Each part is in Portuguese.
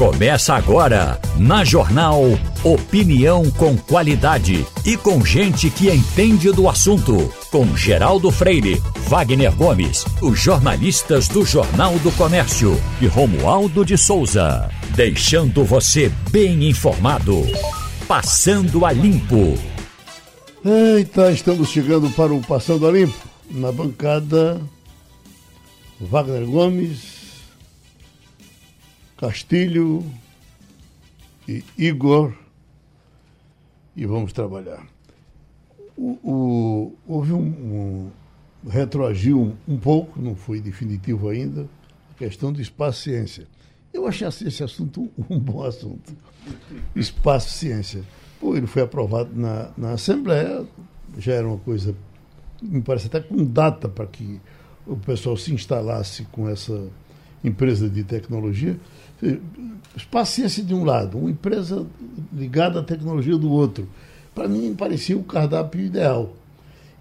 Começa agora, na Jornal Opinião com qualidade e com gente que entende do assunto. Com Geraldo Freire, Wagner Gomes, os jornalistas do Jornal do Comércio e Romualdo de Souza. Deixando você bem informado. Passando a Limpo. Eita, estamos chegando para o Passando a Limpo. Na bancada, Wagner Gomes, Castilho e Igor. E vamos trabalhar. O, o, houve um, um retroagiu um, pouco, não foi definitivo ainda, a questão do espaço-ciência. Eu achei esse assunto um bom assunto. Espaço-ciência. Ele foi aprovado na, na Assembleia, já era uma coisa, me parece até com data para que o pessoal se instalasse com essa empresa de tecnologia. Paciência de um lado, uma empresa ligada à tecnologia do outro. Para mim, parecia o cardápio ideal.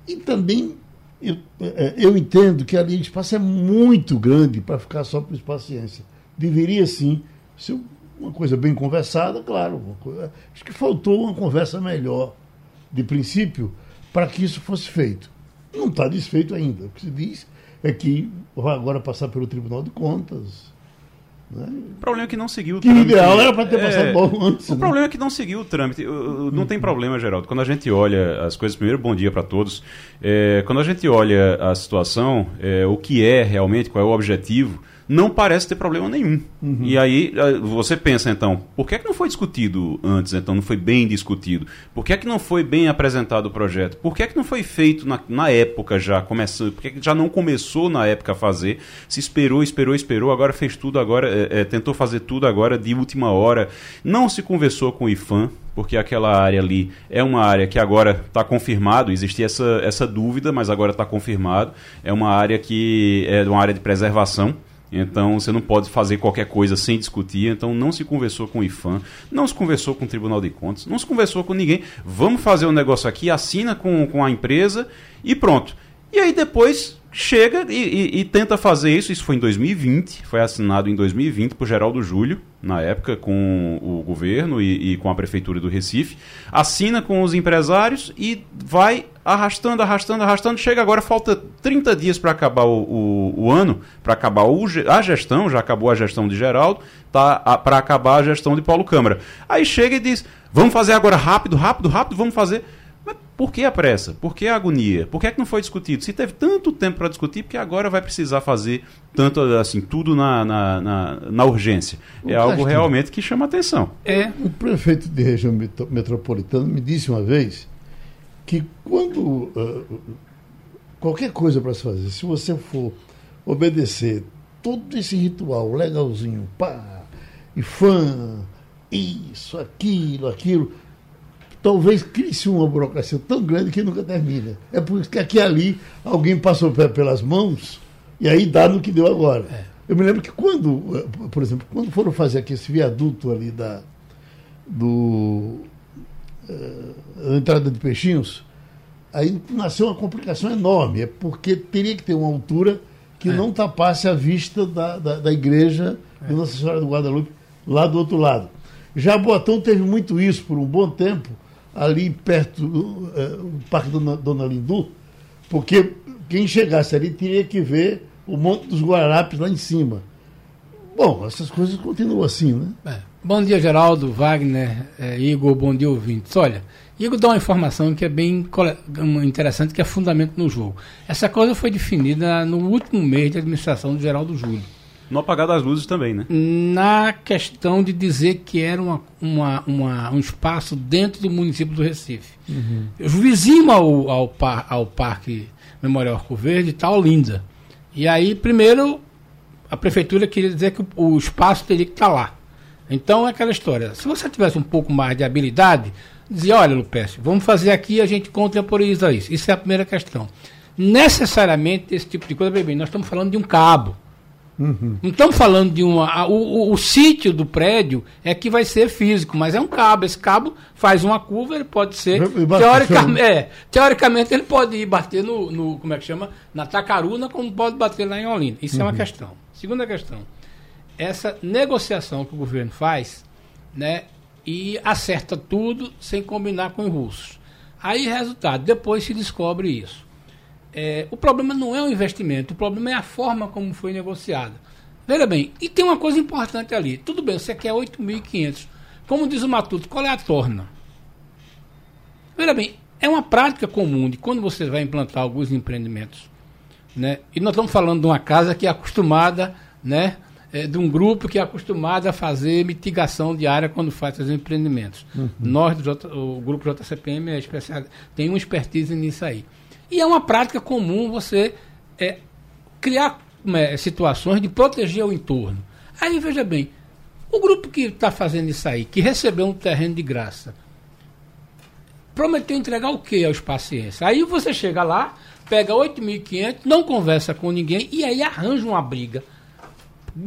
E também eu, é, eu entendo que a linha de espaço é muito grande para ficar só para espaço ciência. Deveria sim ser uma coisa bem conversada, claro. Coisa, acho que faltou uma conversa melhor, de princípio, para que isso fosse feito. Não está desfeito ainda. O que se diz é que vai agora passar pelo Tribunal de Contas? O problema é que não seguiu o que trâmite. ideal era para ter passado é, bom antes. O né? problema é que não seguiu o trâmite. Não tem problema, Geraldo. Quando a gente olha as coisas, primeiro, bom dia para todos. É, quando a gente olha a situação, é, o que é realmente, qual é o objetivo, não parece ter problema nenhum. Uhum. E aí você pensa então, por que, é que não foi discutido antes, então não foi bem discutido? Por que, é que não foi bem apresentado o projeto? Por que, é que não foi feito na, na época já, começando? Por que, é que já não começou na época a fazer? Se esperou, esperou, esperou, agora fez tudo, agora é, tentou fazer tudo agora de última hora. Não se conversou com o IFAM, porque aquela área ali é uma área que agora está confirmado, existia essa, essa dúvida, mas agora está confirmado. É uma área que é uma área de preservação. Então você não pode fazer qualquer coisa sem discutir. Então não se conversou com o IFAM, não se conversou com o Tribunal de Contas, não se conversou com ninguém. Vamos fazer um negócio aqui, assina com, com a empresa e pronto. E aí depois chega e, e, e, tenta fazer isso. Isso foi em 2020, foi assinado em 2020 por Geraldo Júlio, na época, com o governo e, e, com a prefeitura do Recife. Assina com os empresários e vai arrastando, arrastando, arrastando. Chega agora, falta 30 dias para acabar o, o, o ano, para acabar o, a gestão, já acabou a gestão de Geraldo, tá para acabar a gestão de Paulo Câmara. Aí chega e diz: vamos fazer agora rápido, rápido, rápido, vamos fazer. Mas por que a pressa? Por que a agonia? Por que, é que não foi discutido? Se teve tanto tempo para discutir, porque agora vai precisar fazer tanto assim, tudo na, na, na, na urgência. é algo realmente que chama atenção. É. O prefeito de região metropolitana me disse uma vez que quando uh, qualquer coisa para se fazer, se você for obedecer todo esse ritual legalzinho, pá, e fã, isso, aquilo, aquilo, talvez crie-se uma burocracia tão grande que nunca termina. É por isso que aqui ali alguém passou pelas mãos e aí dá no que deu agora. É. Eu me lembro que quando, eh, por exemplo, quando foram fazer aqui esse viaduto ali da, do, uh, entrada de Peixinhos, aí nasceu uma complicação enorme, é porque teria que ter uma altura que é. não tapasse a vista da, da, da igreja é. de Nossa Senhora do Guadalupe lá do outro lado. Já Boatão teve muito isso por um bom tempo, ali perto do uh, Parque Dona, Dona Lindu, porque quem chegasse ali teria que ver o Monte dos Guararapes lá em cima. Bom, essas coisas continuam assim, né? É. Bom dia, Geraldo, Wagner, é, Igor, bom dia, ouvintes. Olha, Igor dá uma informação que é bem interessante, que é fundamento no jogo. Essa coisa foi definida no último mês de administração do Geraldo Júlio. No apagar das luzes também, né? Na questão de dizer que era uma, uma, uma um espaço dentro do município do Recife. Uhum. Vizinho ao, ao, par, ao Parque Memorial Arco Verde está Olinda. E aí, primeiro, a prefeitura queria dizer que o, o espaço teria que estar tá lá. Então é aquela história. Se você tivesse um pouco mais de habilidade, dizia, olha, Lupécio, vamos fazer aqui a gente contemporiza isso. Isso é a primeira questão. Necessariamente esse tipo de coisa, bem, nós estamos falando de um cabo. Uhum. Não estamos falando de uma. O, o, o, sítio do prédio é que vai ser físico, mas é um cabo. Esse cabo faz uma curva, ele pode ser. Teoricamente, é, teoricamente, ele pode ir bater no, no, Como é que chama? Na Tacaruna, como pode bater lá em Olinda. Isso uhum. é uma uhum. questão. Segunda questão. Essa negociação que o governo faz, né, e acerta tudo sem combinar com os russos. Aí, resultado, depois se descobre isso. É, o problema não é o investimento, o problema é a forma como foi negociada. Veja bem, e tem uma coisa importante ali. Tudo bem, você quer 8.500. Como diz o Matuto, qual é a torna? Veja bem, é uma prática comum de quando você vai implantar alguns empreendimentos. Né? E nós estamos falando de uma casa que é acostumada, né? É, de um grupo que é acostumado a fazer mitigação de área quando faz esses empreendimentos. Uhum. Nós, o grupo JCPM, é especial, tem uma expertise nisso aí. E é uma prática comum você é, criar é, situações de proteger o entorno. Aí, veja bem, o grupo que está fazendo isso aí, que recebeu um terreno de graça, prometeu entregar o que aos pacientes? Aí você chega lá, pega 8.500, não conversa com ninguém e aí arranja uma briga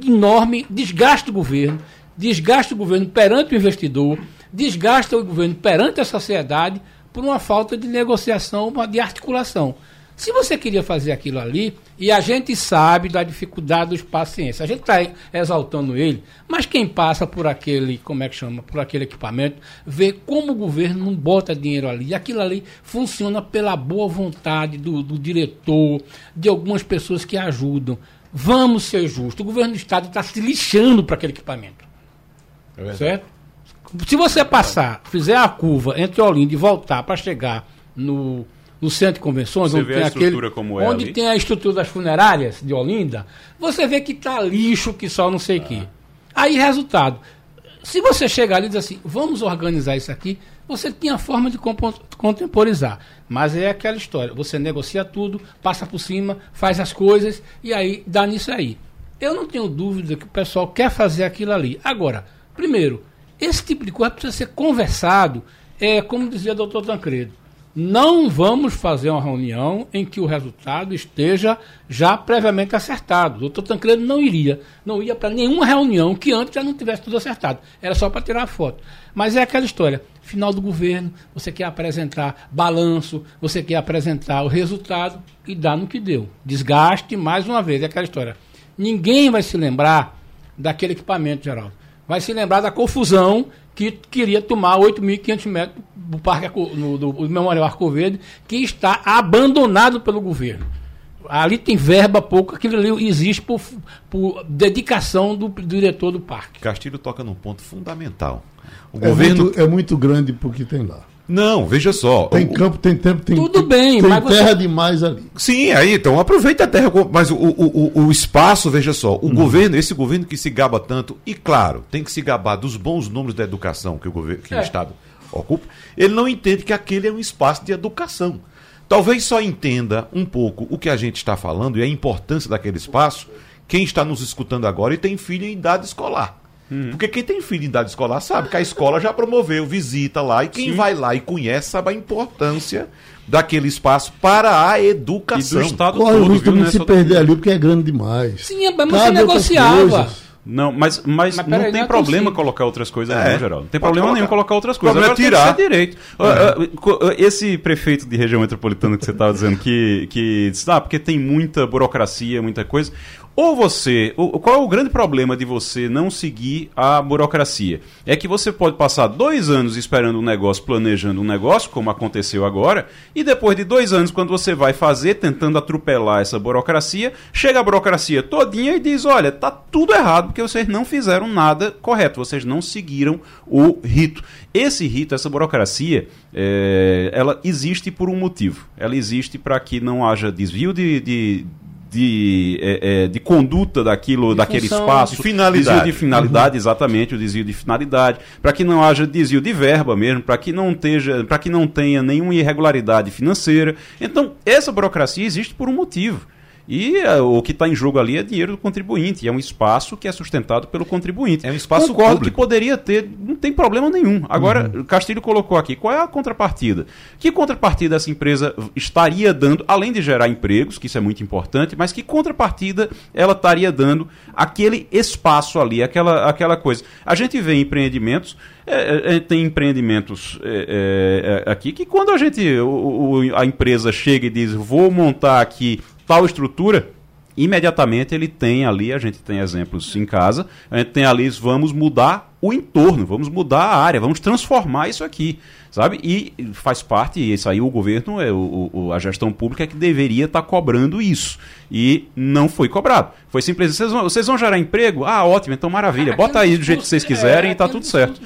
enorme, desgasta o governo, desgasta o governo perante o investidor, desgasta o governo perante a sociedade por uma falta de negociação, de articulação. Se você queria fazer aquilo ali, e a gente sabe da dificuldade dos pacientes, a gente está exaltando ele, mas quem passa por aquele, como é que chama, por aquele equipamento, vê como o governo não bota dinheiro ali. E aquilo ali funciona pela boa vontade do, do diretor, de algumas pessoas que ajudam. Vamos ser justos. O governo do Estado está se lixando para aquele equipamento. É certo? Se você passar, fizer a curva entre Olinda e voltar para chegar no, no centro de convenções, você onde, tem, aquele, é onde tem a estrutura das funerárias de Olinda, você vê que tá lixo que só não sei o ah. que. Aí, resultado, se você chegar ali e dizer assim, vamos organizar isso aqui, você tinha forma de contemporizar. Mas é aquela história, você negocia tudo, passa por cima, faz as coisas e aí dá nisso aí. Eu não tenho dúvida que o pessoal quer fazer aquilo ali. Agora, primeiro, esse tipo de coisa precisa ser conversado, é, como dizia o doutor Tancredo. Não vamos fazer uma reunião em que o resultado esteja já previamente acertado. O doutor Tancredo não iria. Não ia para nenhuma reunião que antes já não tivesse tudo acertado. Era só para tirar foto. Mas é aquela história. Final do governo, você quer apresentar balanço, você quer apresentar o resultado e dá no que deu. Desgaste, mais uma vez, é aquela história. Ninguém vai se lembrar daquele equipamento, Geraldo vai se lembrar da confusão que queria tomar 8.500 metros do Parque no, do, do Memorial Arco Verde, que está abandonado pelo governo. Ali tem verba pouco, aquilo ali existe por, por dedicação do, do, diretor do parque. Castilho toca num ponto fundamental. O é governo muito, é muito grande porque tem lá. Não, veja só. Tem campo, tem tempo, tem Tudo bem, tem mas terra você... demais ali. Sim, aí então aproveita a terra, mas o, o, o, o espaço, veja só, o uhum. governo, esse governo que se gaba tanto, e claro, tem que se gabar dos bons números da educação que o governo, que é. o Estado ocupa, ele não entende que aquele é um espaço de educação. Talvez só entenda um pouco o que a gente está falando e a importância daquele espaço quem está nos escutando agora e tem filho em idade escolar. Uhum. Porque quem tem filho em idade escolar sabe que a escola já promoveu visita lá e quem Sim. vai lá e conhece sabe a importância daquele espaço para a educação. E do estado Corre todo, o risco de se perder ali porque é grande demais. Sim, é, mas você negociava. Não, mas, mas, mas não tem não é problema assim. colocar outras coisas, é, não, geral. Não tem problema colocar. nenhum colocar outras coisas. Agora é tirar. Tem direito. É. Esse prefeito de região metropolitana que você estava dizendo que, que ah, porque tem muita burocracia, muita coisa. Ou você. qual é o grande problema de você não seguir a burocracia? É que você pode passar dois anos esperando um negócio, planejando um negócio, como aconteceu agora, e depois de dois anos, quando você vai fazer, tentando atropelar essa burocracia, chega a burocracia todinha e diz: olha, tá tudo errado porque vocês não fizeram nada correto, vocês não seguiram o rito. Esse rito, essa burocracia, é, ela existe por um motivo. Ela existe para que não haja desvio de, de de, é, é, de conduta daquilo, de daquele função, espaço. De finalidade. Desvio de finalidade, uhum. exatamente, o desvio de finalidade, para que não haja desvio de verba mesmo, para que não esteja, para que não tenha nenhuma irregularidade financeira. Então, essa burocracia existe por um motivo. E uh, o que está em jogo ali é dinheiro do contribuinte, é um espaço que é sustentado pelo contribuinte. É um espaço Concordo público. que poderia ter, não tem problema nenhum. Agora, uhum. Castilho colocou aqui, qual é a contrapartida? Que contrapartida essa empresa estaria dando, além de gerar empregos, que isso é muito importante, mas que contrapartida ela estaria dando aquele espaço ali, aquela, aquela coisa. A gente vê empreendimentos é, é, tem empreendimentos é, é, é aqui que quando a gente o, o, a empresa chega e diz vou montar aqui tal estrutura, imediatamente ele tem ali, a gente tem exemplos em casa, a gente tem ali, vamos mudar o entorno, vamos mudar a área, vamos transformar isso aqui, sabe? E faz parte, e isso aí o governo, é o, o a gestão pública é que deveria estar tá cobrando isso. E não foi cobrado. Foi simplesmente, vocês vão, vocês vão gerar emprego? Ah, ótimo, então maravilha. Bota aí do jeito que vocês quiserem e tá tudo certo.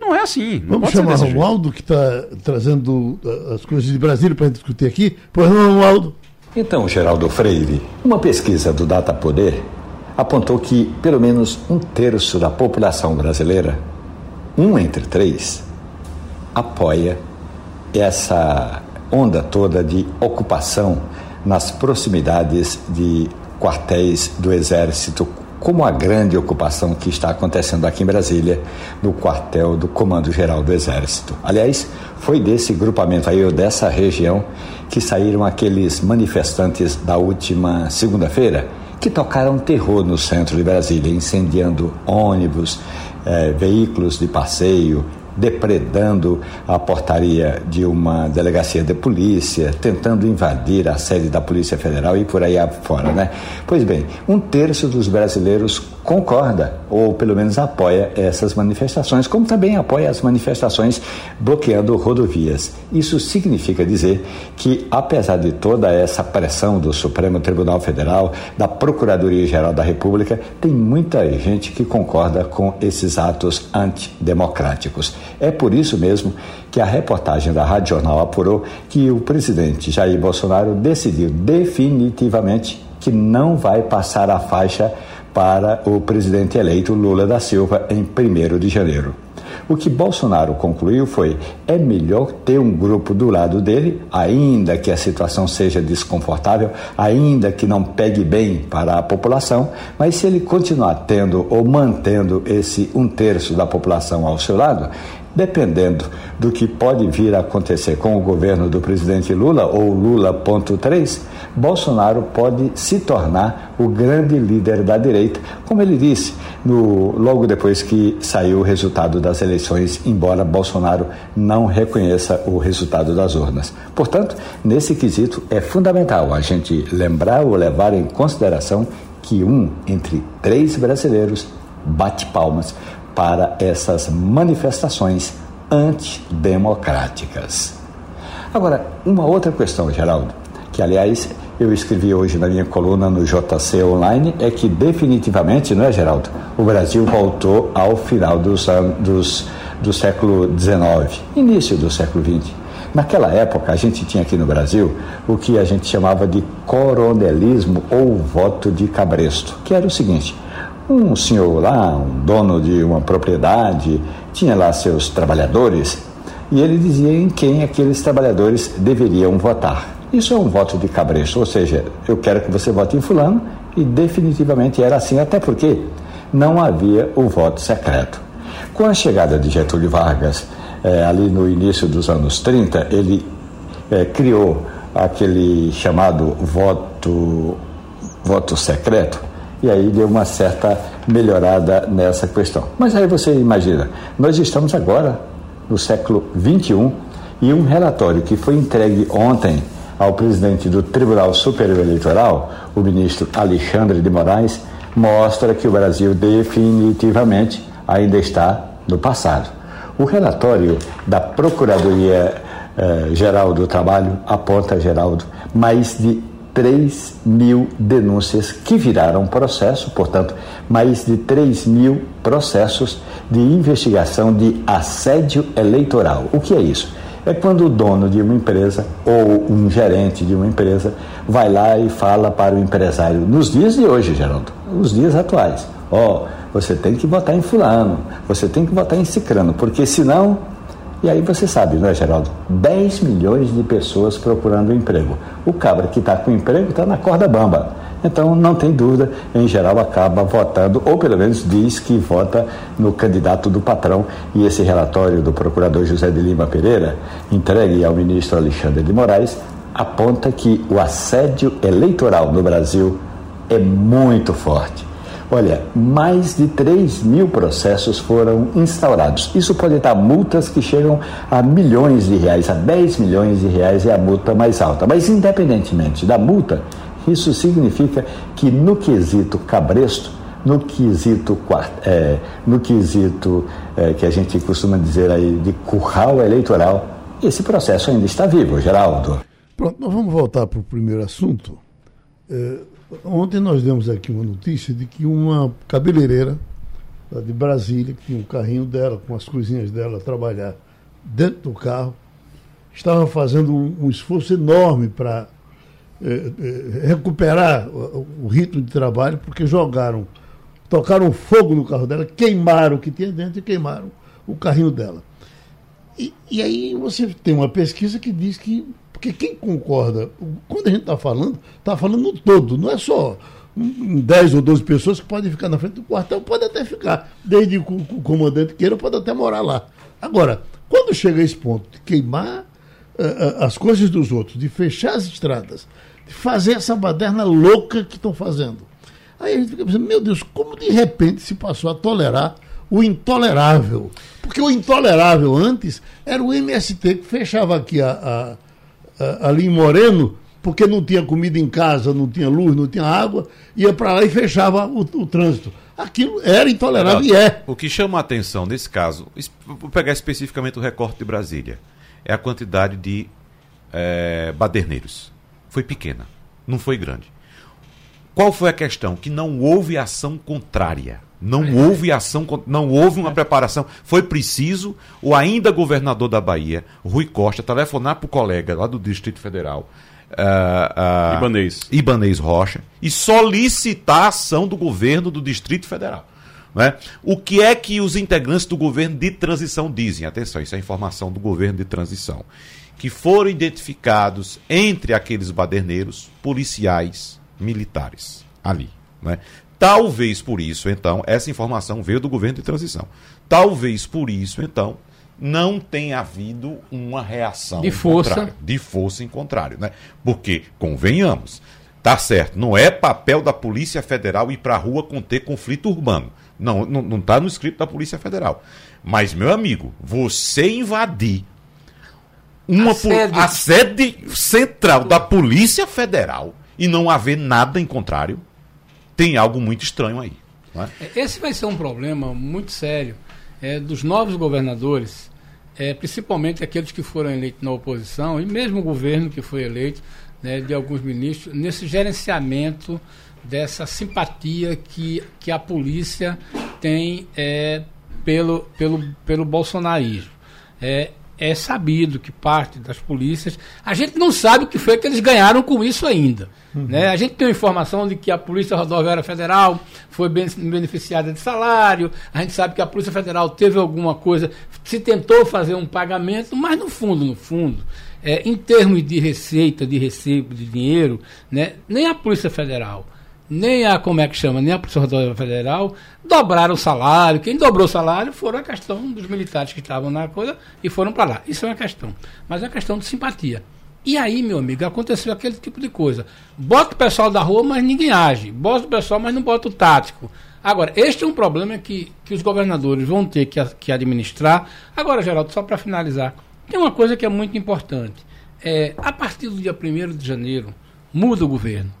Não é assim. Não vamos chamar o Romualdo, que está trazendo uh, as coisas de Brasília para discutir aqui. Pois não, Romualdo? Então, Geraldo Freire, uma pesquisa do Data Poder apontou que pelo menos um terço da população brasileira, um entre três, apoia essa onda toda de ocupação nas proximidades de quartéis do Exército, como a grande ocupação que está acontecendo aqui em Brasília, no quartel do Comando Geral do Exército. Aliás, foi desse grupamento aí, ou dessa região, que saíram aqueles manifestantes da última segunda-feira que tocaram terror no centro de Brasília, incendiando ônibus, eh, veículos de passeio, depredando a portaria de uma delegacia de polícia, tentando invadir a sede da Polícia Federal e por aí afora, né? Pois bem, um terço dos brasileiros concorda, ou pelo menos apoia essas manifestações, como também apoia as manifestações bloqueando rodovias. Isso significa dizer que, apesar de toda essa pressão do Supremo Tribunal Federal, da Procuradoria-Geral da República, tem muita gente que concorda com esses atos antidemocráticos. É por isso mesmo que a reportagem da Rádio Jornal apurou que o presidente Jair Bolsonaro decidiu definitivamente que não vai passar a faixa para o presidente eleito Lula da Silva em 1 de janeiro. O que Bolsonaro concluiu foi: é melhor ter um grupo do lado dele, ainda que a situação seja desconfortável, ainda que não pegue bem para a população, mas se ele continuar tendo ou mantendo esse um terço da população ao seu lado, dependendo do que pode vir a acontecer com o governo do presidente Lula ou Lula.3, Bolsonaro pode se tornar o grande líder da direita, como ele disse no, logo depois que saiu o resultado das eleições, embora Bolsonaro não reconheça o resultado das urnas. Portanto, nesse quesito é fundamental a gente lembrar ou levar em consideração que um entre três brasileiros bate palmas para essas manifestações antidemocráticas. Agora, uma outra questão, Geraldo, que aliás eu escrevi hoje na minha coluna no JC Online, é que definitivamente, não é, Geraldo? O Brasil voltou ao final dos, dos, do século XIX, início do século XX. Naquela época, a gente tinha aqui no Brasil o que a gente chamava de coronelismo ou voto de cabresto, que era o seguinte: um senhor lá, um dono de uma propriedade, tinha lá seus trabalhadores e ele dizia em quem aqueles trabalhadores deveriam votar. Isso é um voto de cabresto, ou seja, eu quero que você vote em Fulano e definitivamente era assim, até porque não havia o voto secreto. Com a chegada de Getúlio Vargas, eh, ali no início dos anos 30, ele eh, criou aquele chamado voto, voto secreto, e aí deu uma certa melhorada nessa questão. Mas aí você imagina, nós estamos agora no século 21 e um relatório que foi entregue ontem ao presidente do Tribunal Superior Eleitoral, o ministro Alexandre de Moraes, mostra que o Brasil definitivamente ainda está no passado. O relatório da Procuradoria eh, Geral do Trabalho aponta, Geraldo, mais de 3 mil denúncias que viraram processo, portanto, mais de 3 mil processos de investigação de assédio eleitoral. O que é isso? É quando o dono de uma empresa ou um gerente de uma empresa vai lá e fala para o empresário, nos dias de hoje, Geraldo, nos dias atuais, ó, oh, você tem que votar em fulano, você tem que votar em cicrano, porque senão e aí você sabe, não é, Geraldo? 10 milhões de pessoas procurando emprego. O cabra que está com emprego está na corda bamba. Então, não tem dúvida, em geral acaba votando, ou pelo menos diz que vota no candidato do patrão. E esse relatório do procurador José de Lima Pereira, entregue ao ministro Alexandre de Moraes, aponta que o assédio eleitoral no Brasil é muito forte. Olha, mais de 3 mil processos foram instaurados. Isso pode dar multas que chegam a milhões de reais, a 10 milhões de reais é a multa mais alta. Mas, independentemente da multa, Isso significa que no quesito cabresto, no quesito, é, no quesito é, que a gente costuma dizer aí de curral eleitoral, esse processo ainda está vivo, Geraldo. Pronto, nós vamos voltar para o primeiro assunto. É, ontem nós demos aqui uma notícia de que uma cabeleireira de Brasília, que tinha um carrinho dela, com as coisinhas dela, trabalhar dentro do carro, estava fazendo um, um esforço enorme para recuperar o, ritmo de trabalho, porque jogaram, tocaram fogo no carro dela, queimaram o que tinha dentro e queimaram o carrinho dela. E, e aí você tem uma pesquisa que diz que. Porque quem concorda, quando a gente está falando, está falando no todo, não é só 10 ou 12 pessoas que podem ficar na frente do quartel, pode até ficar. Desde que o comandante queira, pode até morar lá. Agora, quando chega a esse ponto de queimar uh, as coisas dos outros, de fechar as estradas, fazer essa baderna louca que estão fazendo. Aí a gente fica pensando, meu Deus, como de repente se passou a tolerar o intolerável? Porque o intolerável antes era o MST que fechava aqui a, a, a, ali em Moreno, porque não tinha comida em casa, não tinha luz, não tinha água, ia para lá e fechava o, o trânsito aquilo era intolerável e é. O que chama a atenção nesse caso, vou pegar especificamente o recorte de Brasília, é a quantidade de é, baderneiros. Foi pequena, não foi grande. Qual foi a questão? Que não houve ação contrária. Não é. houve ação, não houve uma é. preparação. Foi preciso o ainda governador da Bahia, Rui Costa, telefonar para o colega lá do Distrito Federal, uh, uh, Ibanês. Ibanês Rocha, e solicitar a ação do governo do Distrito Federal. Né? O que é que os integrantes do governo de transição dizem? Atenção, isso é informação do governo de transição. Que foram identificados entre aqueles baderneiros policiais militares ali. Né? Talvez por isso, então, essa informação veio do governo de transição. Talvez por isso, então, não tenha havido uma reação de força, de força em contrário, né? Porque convenhamos, tá certo, não é papel da Polícia Federal ir para a rua conter conflito urbano. Não, não, não tá no escrito da Polícia Federal. Mas meu amigo, você invadir uma a sede, a sede central da Polícia Federal e não haver nada em contrário, tem algo muito estranho aí. É? Esse vai ser um problema muito sério é, dos novos governadores é, principalmente aqueles que foram eleitos na oposição, e mesmo o governo que foi eleito, né, de alguns ministros, nesse gerenciamento dessa simpatia que, que a polícia tem é, pelo, pelo, pelo bolsonarismo. É, é sabido que parte das polícias. A gente não sabe o que foi que eles ganharam com isso ainda. Uhum. Né? A gente tem informação de que a Polícia Rodoviária Federal foi beneficiada de salário, a gente sabe que a Polícia Federal teve alguma coisa, se tentou fazer um pagamento, mas no fundo, no fundo, é, em termos de receita, de receita de dinheiro, né, nem a Polícia Federal nem a, como é que chama, nem a Polícia Rodoviária Federal dobraram o salário. Quem dobrou o salário foram a questão dos militares que estavam na coisa e foram para lá. Isso é uma questão. Mas é uma questão de simpatia. E aí, meu amigo, aconteceu aquele tipo de coisa. Bota o pessoal da rua, mas ninguém age. Bota o pessoal, mas não bota o tático. Agora, este é um problema que, que os governadores vão ter que, que administrar. Agora, Geraldo, só para finalizar, tem uma coisa que é muito importante. É, a partir do dia 1 de janeiro, muda o governo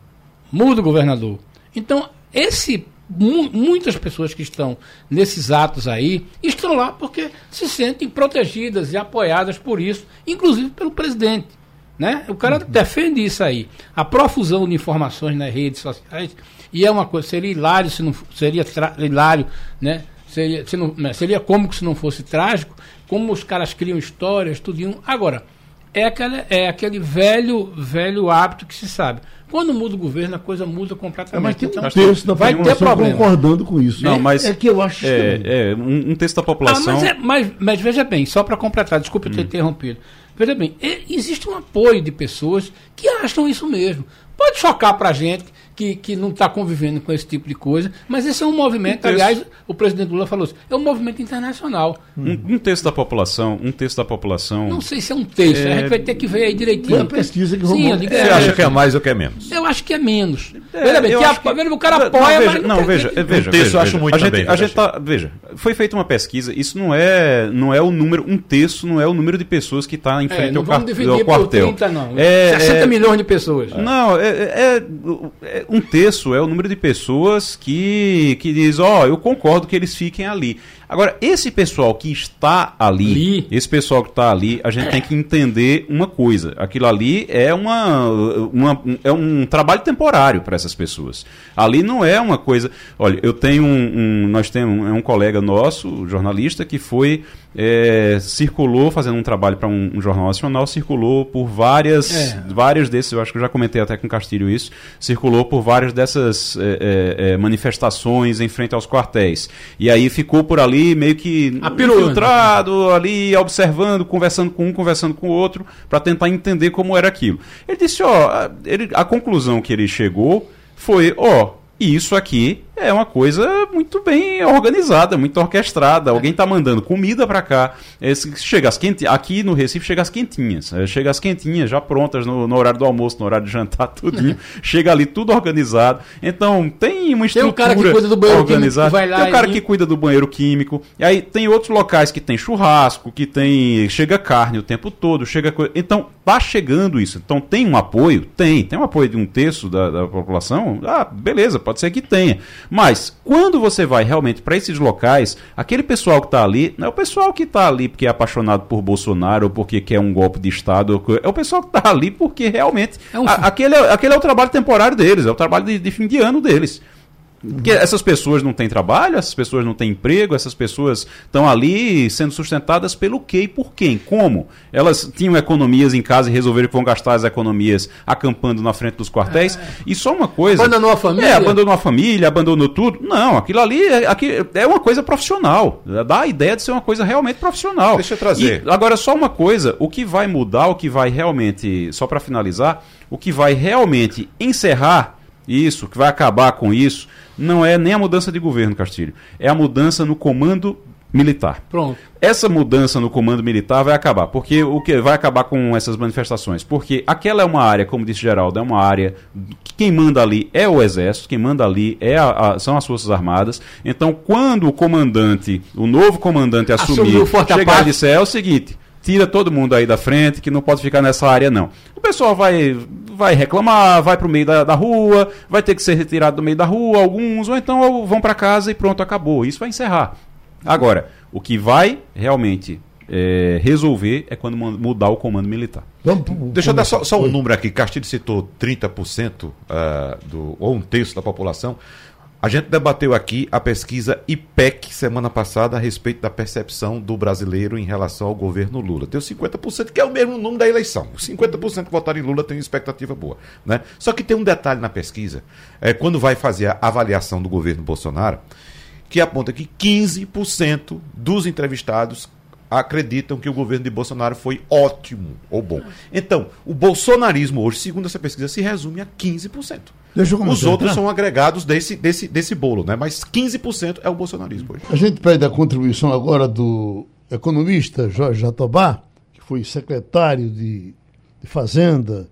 muda o governador. Então, esse muitas pessoas que estão nesses atos aí estão lá porque se sentem protegidas e apoiadas por isso, inclusive pelo presidente. Né? O cara uhum. defende isso aí. A profusão de informações nas redes sociais, e é uma coisa, seria hilário se não seria hilário, né? Seria, se não, né? seria cômico se não fosse trágico, como os caras criam histórias, tudo. Agora, é, aquela, é aquele velho, velho hábito que se sabe. Quando muda o governo, a coisa muda completamente. É, mas tem um terço da vai ter problema. concordando com isso. Não, mas é, que eu acho. É, é um, um terço da população. Ah, mas, é, mas, mas, veja bem, só para completar, desculpe hum. ter interrompido. Veja bem, é, existe um apoio de pessoas que acham isso mesmo. Pode chocar para a gente que, que não está convivendo com esse tipo de coisa. Mas esse é um movimento, aliás, o presidente Lula falou isso, é um movimento internacional. Um, um terço da população, um terço da população. Não sei se é um terço, é... a gente vai ter que ver aí direitinho. Foi a pesquisa que Sim, digo, é, Você acha que é mais ou que é menos? Eu acho que é menos. É, veja bem, que a, que... o cara apoia, não, veja, não, veja, veja, veja, veja, eu acho muito a também, gente, a gente tá, veja, foi feita uma pesquisa, isso não é, não é o número, um terço não é o número de pessoas que está em é, frente ao, car ao quartel. 30, não. É, 60 é, milhões de pessoas. Não, é, é, é, um terço é o número de pessoas que, que diz, ó, oh, eu concordo que eles fiquem ali. Agora, esse pessoal que está ali, ali. esse pessoal que está ali, a gente tem que entender uma coisa. Aquilo ali é, uma, uma é um trabalho temporário para essas pessoas. Ali não é uma coisa. Olha, eu tenho um. um nós temos um, é um colega nosso, jornalista, que foi. É, circulou fazendo um trabalho para um, um, jornal nacional, circulou por várias, é. vários desses, eu acho que eu já comentei até com Castilho isso, circulou por várias dessas é, é, é manifestações em frente aos quartéis. E aí ficou por ali ali meio que infiltrado, ali observando, conversando com um, conversando com o outro, para tentar entender como era aquilo. Ele disse, ó, ele, a conclusão que ele chegou foi, ó, isso aqui é uma coisa muito bem organizada, muito orquestrada. Alguém está mandando comida para cá. Chega as quenti aqui no Recife chega as quentinhas. É, chega as quentinhas já prontas no, no, horário do almoço, no horário de jantar, tudinho. chega ali tudo organizado. Então tem uma estrutura tem o cara que cuida do banheiro organizada. Químico, tem o cara e... que cuida do banheiro químico. E aí tem outros locais que tem churrasco, que tem chega carne o tempo todo, chega então tá chegando isso. Então tem um apoio, tem, tem um apoio de um terço da, da população. Ah, beleza, pode ser que tenha. Mas, quando você vai realmente para esses locais, aquele pessoal que está ali, não é o pessoal que está ali porque é apaixonado por Bolsonaro ou porque quer um golpe de Estado, é o pessoal que está ali porque realmente. É um... a, aquele, é, aquele é o trabalho temporário deles, é o trabalho de, de fim de ano deles. Porque essas pessoas não têm trabalho, essas pessoas não têm emprego, essas pessoas estão ali sendo sustentadas pelo quê e por quem? Como? Elas tinham economias em casa e resolveram que vão gastar as economias acampando na frente dos quartéis. É. E só uma coisa. Abandonou a família? É, abandonou a família, abandonou tudo. Não, aquilo ali é, aqui é uma coisa profissional. Dá a ideia de ser uma coisa realmente profissional. Deixa eu trazer. E, agora, só uma coisa: o que vai mudar, o que vai realmente, só para finalizar, o que vai realmente encerrar isso, que vai acabar com isso, não é nem a mudança de governo, Castilho. É a mudança no comando militar. Pronto. Essa mudança no comando militar vai acabar. Porque o que vai acabar com essas manifestações? Porque aquela é uma área, como disse Geraldo, é uma área que quem manda ali é o exército, quem manda ali é a, a, são as forças armadas. Então, quando o comandante, o novo comandante assumir, chegar e disser é o seguinte, tira todo mundo aí da frente, que não pode ficar nessa área não. O pessoal vai vai reclamar, vai para o meio da, da, rua, vai ter que ser retirado do meio da rua, alguns, ou então vão para casa e pronto, acabou. Isso vai encerrar. Agora, o que vai realmente é, resolver é quando mudar o comando militar. Vamos, Deixa eu dar só, só um número aqui. Castilho citou 30% uh, do, ou um terço da população. A gente debateu aqui a pesquisa IPEC semana passada a respeito da percepção do brasileiro em relação ao governo Lula. Deu 50%, que é o mesmo número da eleição. 50% que votaram em Lula tem expectativa boa. Né? Só que tem um detalhe na pesquisa, é, quando vai fazer a avaliação do governo Bolsonaro, que aponta que 15% dos entrevistados acreditam que o governo de Bolsonaro foi ótimo ou bom. Então, o bolsonarismo hoje, segundo essa pesquisa, se resume a 15%. Os outros são agregados desse, desse, desse bolo, né? mas 15% é o bolsonarismo hoje. A gente pede a contribuição agora do economista Jorge Jatobá, que foi secretário de, de Fazenda,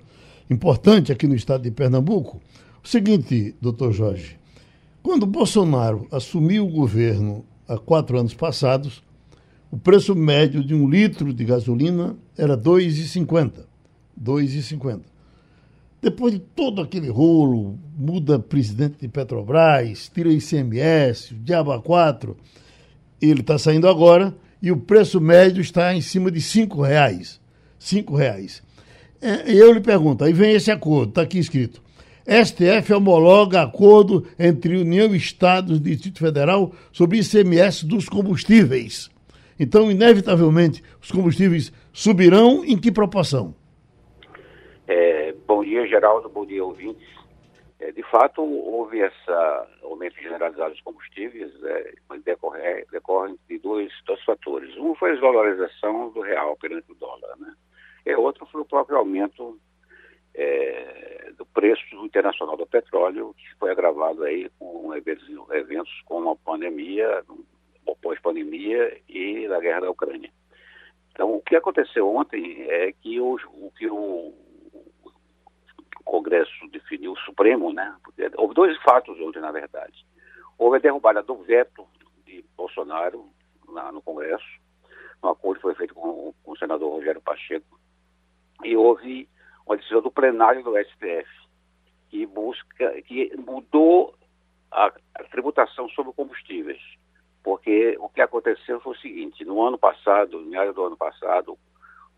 importante aqui no estado de Pernambuco. O seguinte, doutor Jorge, quando Bolsonaro assumiu o governo há quatro anos passados, o preço médio de um litro de gasolina era R$ 2,50. 2,50. Depois de todo aquele rolo, muda presidente de Petrobras, tira ICMS, diabo 4, ele está saindo agora e o preço médio está em cima de cinco reais. Cinco reais. É, eu lhe pergunto, aí vem esse acordo, está aqui escrito. STF homologa acordo entre União Estados e Distrito Federal sobre ICMS dos combustíveis. Então, inevitavelmente, os combustíveis subirão em que proporção? É, bom dia, Geraldo. Bom dia, ouvintes. É, de fato, houve esse aumento generalizado dos combustíveis, é, decorre, decorre de dois, dois fatores. Um foi a desvalorização do real perante o dólar, né? E outro foi o próprio aumento é, do preço internacional do petróleo, que foi agravado aí com eventos, eventos como a pandemia, pós-pandemia e da guerra da Ucrânia. Então, o que aconteceu ontem é que o, o que o Congresso definiu, o Supremo, né? Houve dois fatos ontem, na verdade. Houve a derrubada do veto de Bolsonaro lá no Congresso, um acordo foi feito com, com o senador Rogério Pacheco, e houve uma decisão do plenário do STF que busca, que mudou a, a tributação sobre combustíveis. Porque o que aconteceu foi o seguinte, no ano passado, em área do ano passado,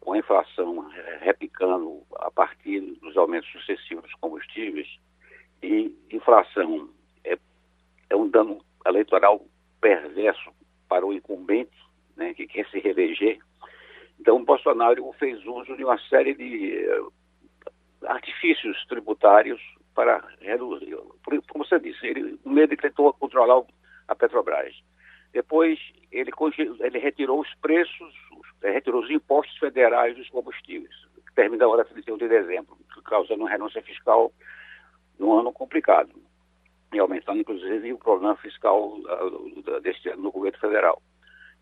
com a inflação replicando a partir dos aumentos sucessivos dos combustíveis, e inflação é, é um dano eleitoral perverso para o incumbente, né, que quer se reeleger. Então, o Bolsonaro fez uso de uma série de uh, artifícios tributários para reduzir. Como você disse, ele, ele tentou controlar a Petrobras. Depois, ele, ele retirou os preços, retirou os impostos federais dos combustíveis, que termina agora 31 de dezembro, causando uma renúncia fiscal num ano complicado, e aumentando, inclusive, o problema fiscal uh, deste ano no governo federal.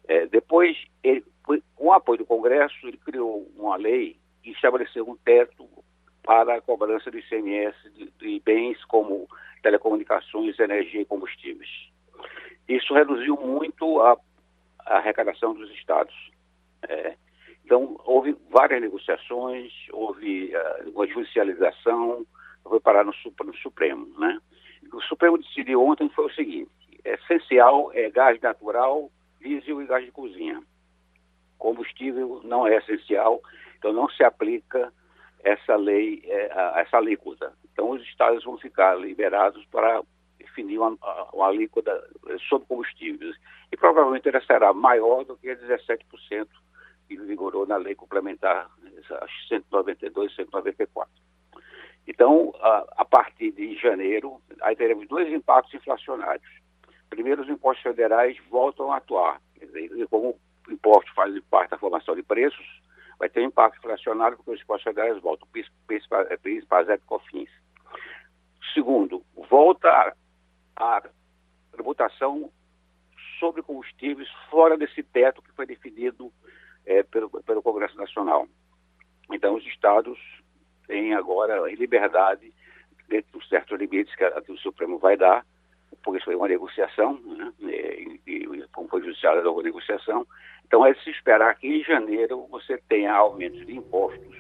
É, depois, ele, com o apoio do Congresso, ele criou uma lei que estabeleceu um teto para a cobrança do ICMS de, de bens como telecomunicações, energia e combustíveis. Isso reduziu muito a, a arrecadação dos estados. É, então, houve várias negociações, houve uh, uma judicialização, foi parar no, no Supremo. Né? O Supremo decidiu ontem foi o seguinte, é essencial é gás natural, diesel e gás de cozinha. Combustível não é essencial, então não se aplica essa lei, é, essa alíquota. Então os estados vão ficar liberados para definir uma, uma alíquota sobre combustíveis. E provavelmente ela será maior do que 17% que vigorou na lei complementar 192 e 194. Então, a, a, partir de janeiro, aí teremos dois impactos inflacionários. Primeiro, os impostos federais voltam a atuar. Como o imposto faz parte da formação de preços, vai ter um impacto inflacionário porque os impostos federais voltam, PIS, PIS, PIS COFINS. Segundo, volta a tributação sobre combustíveis fora desse teto que foi definido é, pelo, pelo Congresso Nacional. Então, os estados têm agora em liberdade, dentro de certos limites que, a, que o Supremo vai dar, porque foi uma negociação, né? e, e, como foi judiciária uma negociação. Então, é de se esperar que em janeiro você tenha aumentos de impostos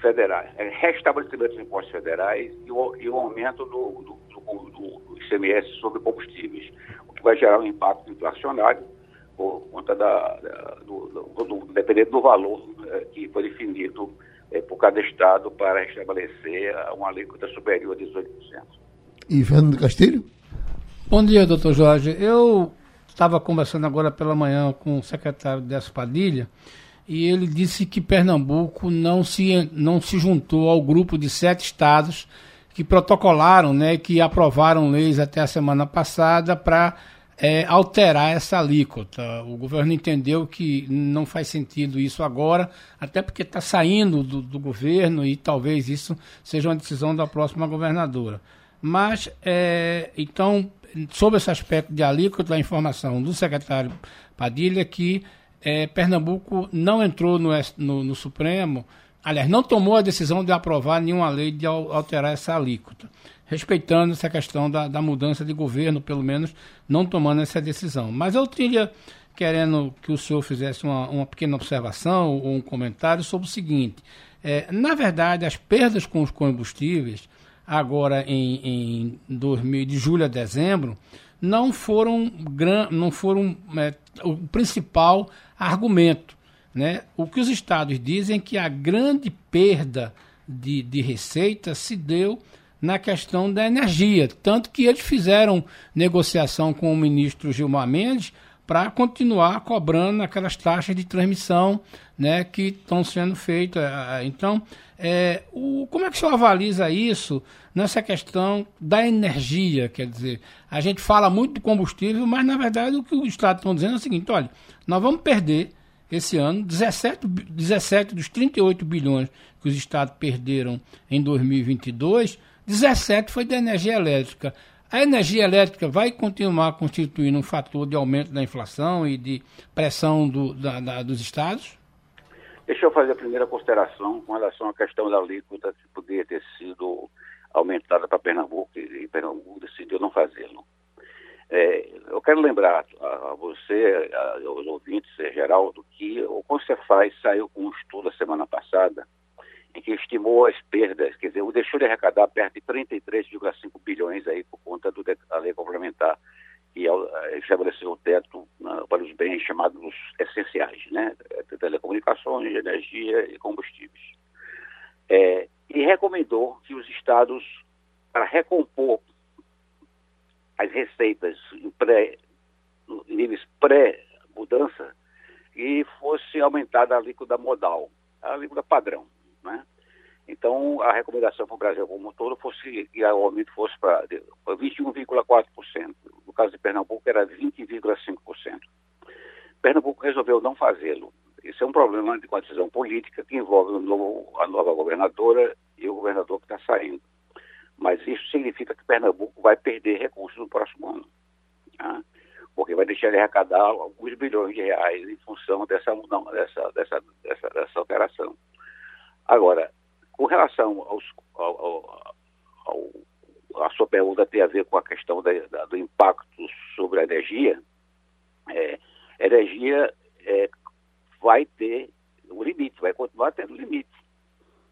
federais, é, restabelecimento dos impostos federais e o, e o aumento do, do, do, do, ICMS sobre combustíveis, o que vai gerar um impacto inflacionário por conta da, da do, do, dependendo do valor é, que foi definido é, por cada estado para restabelecer uma alíquota superior a 18%. E Fernando Castilho? Bom dia, doutor Jorge. Eu estava conversando agora pela manhã com o secretário Décio Padilha e ele disse que Pernambuco não se, não se juntou ao grupo de sete estados que protocolaram, né, que aprovaram leis até a semana passada para é, alterar essa alíquota. O governo entendeu que não faz sentido isso agora, até porque está saindo do, do, governo e talvez isso seja uma decisão da próxima governadora. Mas, é, então, sobre esse aspecto de alíquota, a informação do secretário Padilha que é, Pernambuco não entrou no, no, no, Supremo, aliás, não tomou a decisão de aprovar nenhuma lei de alterar essa alíquota, respeitando essa questão da, da mudança de governo, pelo menos não tomando essa decisão. Mas eu teria querendo que o senhor fizesse uma, uma pequena observação ou um comentário sobre o seguinte: é, na verdade, as perdas com os combustíveis agora em, em 2000, de julho a dezembro, não foram, gran, não foram é, o principal argumento. Né? O que os estados dizem é que a grande perda de, de receita se deu na questão da energia. Tanto que eles fizeram negociação com o ministro Gilmar Mendes para continuar cobrando aquelas taxas de transmissão né, que estão sendo feitas. Então, é, o, como é que o senhor avaliza isso nessa questão da energia? Quer dizer, a gente fala muito do combustível, mas na verdade o que os Estados estão dizendo é o seguinte: olha, nós vamos perder esse ano, 17, 17 dos 38 bilhões que os estados perderam em 2022, 17 foi da energia elétrica. A energia elétrica vai continuar constituindo um fator de aumento da inflação e de pressão do, da, da, dos estados? Deixa eu fazer a primeira consideração com relação à questão da alíquota que poderia ter sido aumentada para Pernambuco e Pernambuco decidiu não fazê-lo. É, eu quero lembrar a, você, a, aos ouvintes, Geraldo, que o Concefaz saiu com um estudo a semana passada em que estimou as perdas, quer dizer, deixou de arrecadar perto de 33,5 bilhões aí por conta do, da lei complementar que eh, estabeleceu o teto para os bens chamados essenciais, né? telecomunicações, energia e combustíveis. É, e recomendou que os estados, para recompor as receitas em, pré, níveis pré-mudança, e fosse aumentada a alíquota modal, a alíquota padrão. Né? Então, a recomendação para o Brasil como um todo fosse que o aumento fosse para 21,4%. No caso de Pernambuco, era 20,5%. Pernambuco resolveu não fazê-lo. Isso é um problema de uma decisão política que envolve novo, a nova governadora e o governador que está saindo. Mas isso significa que Pernambuco vai perder recursos no próximo ano. Tá? Porque vai deixar de arrecadar alguns bilhões de reais em função dessa, não, dessa, dessa, dessa, dessa alteração. Agora, com relação aos, ao, ao, ao, a sua pergunta tem a ver com a questão da, da, do impacto sobre a energia, é, a energia é, vai ter um limite, vai continuar tendo limite.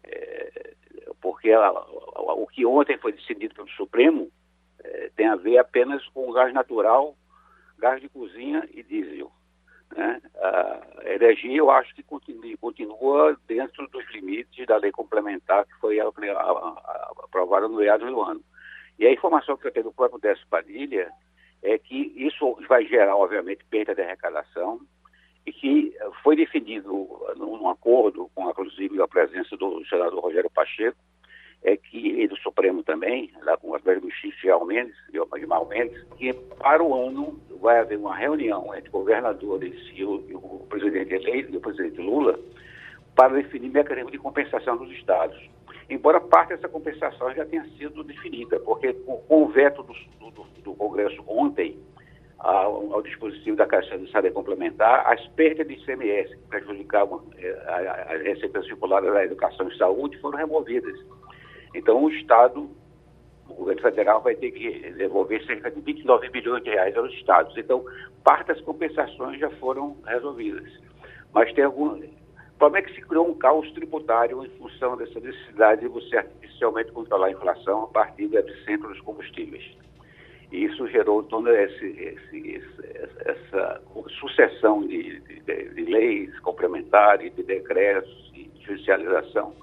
É, porque o que ontem foi decidido pelo Supremo é, tem a ver apenas com gás natural, gás de cozinha e diesel. Né? A energia, eu acho que continua, continua, dentro dos limites da lei complementar que foi aprovada no meados do ano. E a informação que eu tenho do próprio Décio Padilha é que isso vai gerar, obviamente, perda de arrecadação e que foi definido num acordo, com inclusive a presença do senador Rogério Pacheco, é que, e do Supremo também, lá com através do Gilmar Mendes, Gilmar Mendes, que para o ano vai haver uma reunião entre governadores e o, e o presidente eleito, e o presidente Lula, para definir mecanismo de compensação dos estados. Embora parte dessa compensação já tenha sido definida, porque com o veto do, do, do Congresso ontem ao, ao, dispositivo da Caixa de Saúde Complementar, as perdas de ICMS que prejudicavam eh, as receitas circulares da educação e saúde foram removidas. Então, o Estado, o governo federal, vai ter que devolver cerca de 29 bilhões de reais aos Estados. Então, parte das compensações já foram resolvidas. Mas tem algum. O problema é que se criou um caos tributário em função dessa necessidade de você artificialmente controlar a inflação a partir do epicentro dos combustíveis. E isso gerou toda esse, esse, essa sucessão de, de, de leis complementares, de decretos, de judicialização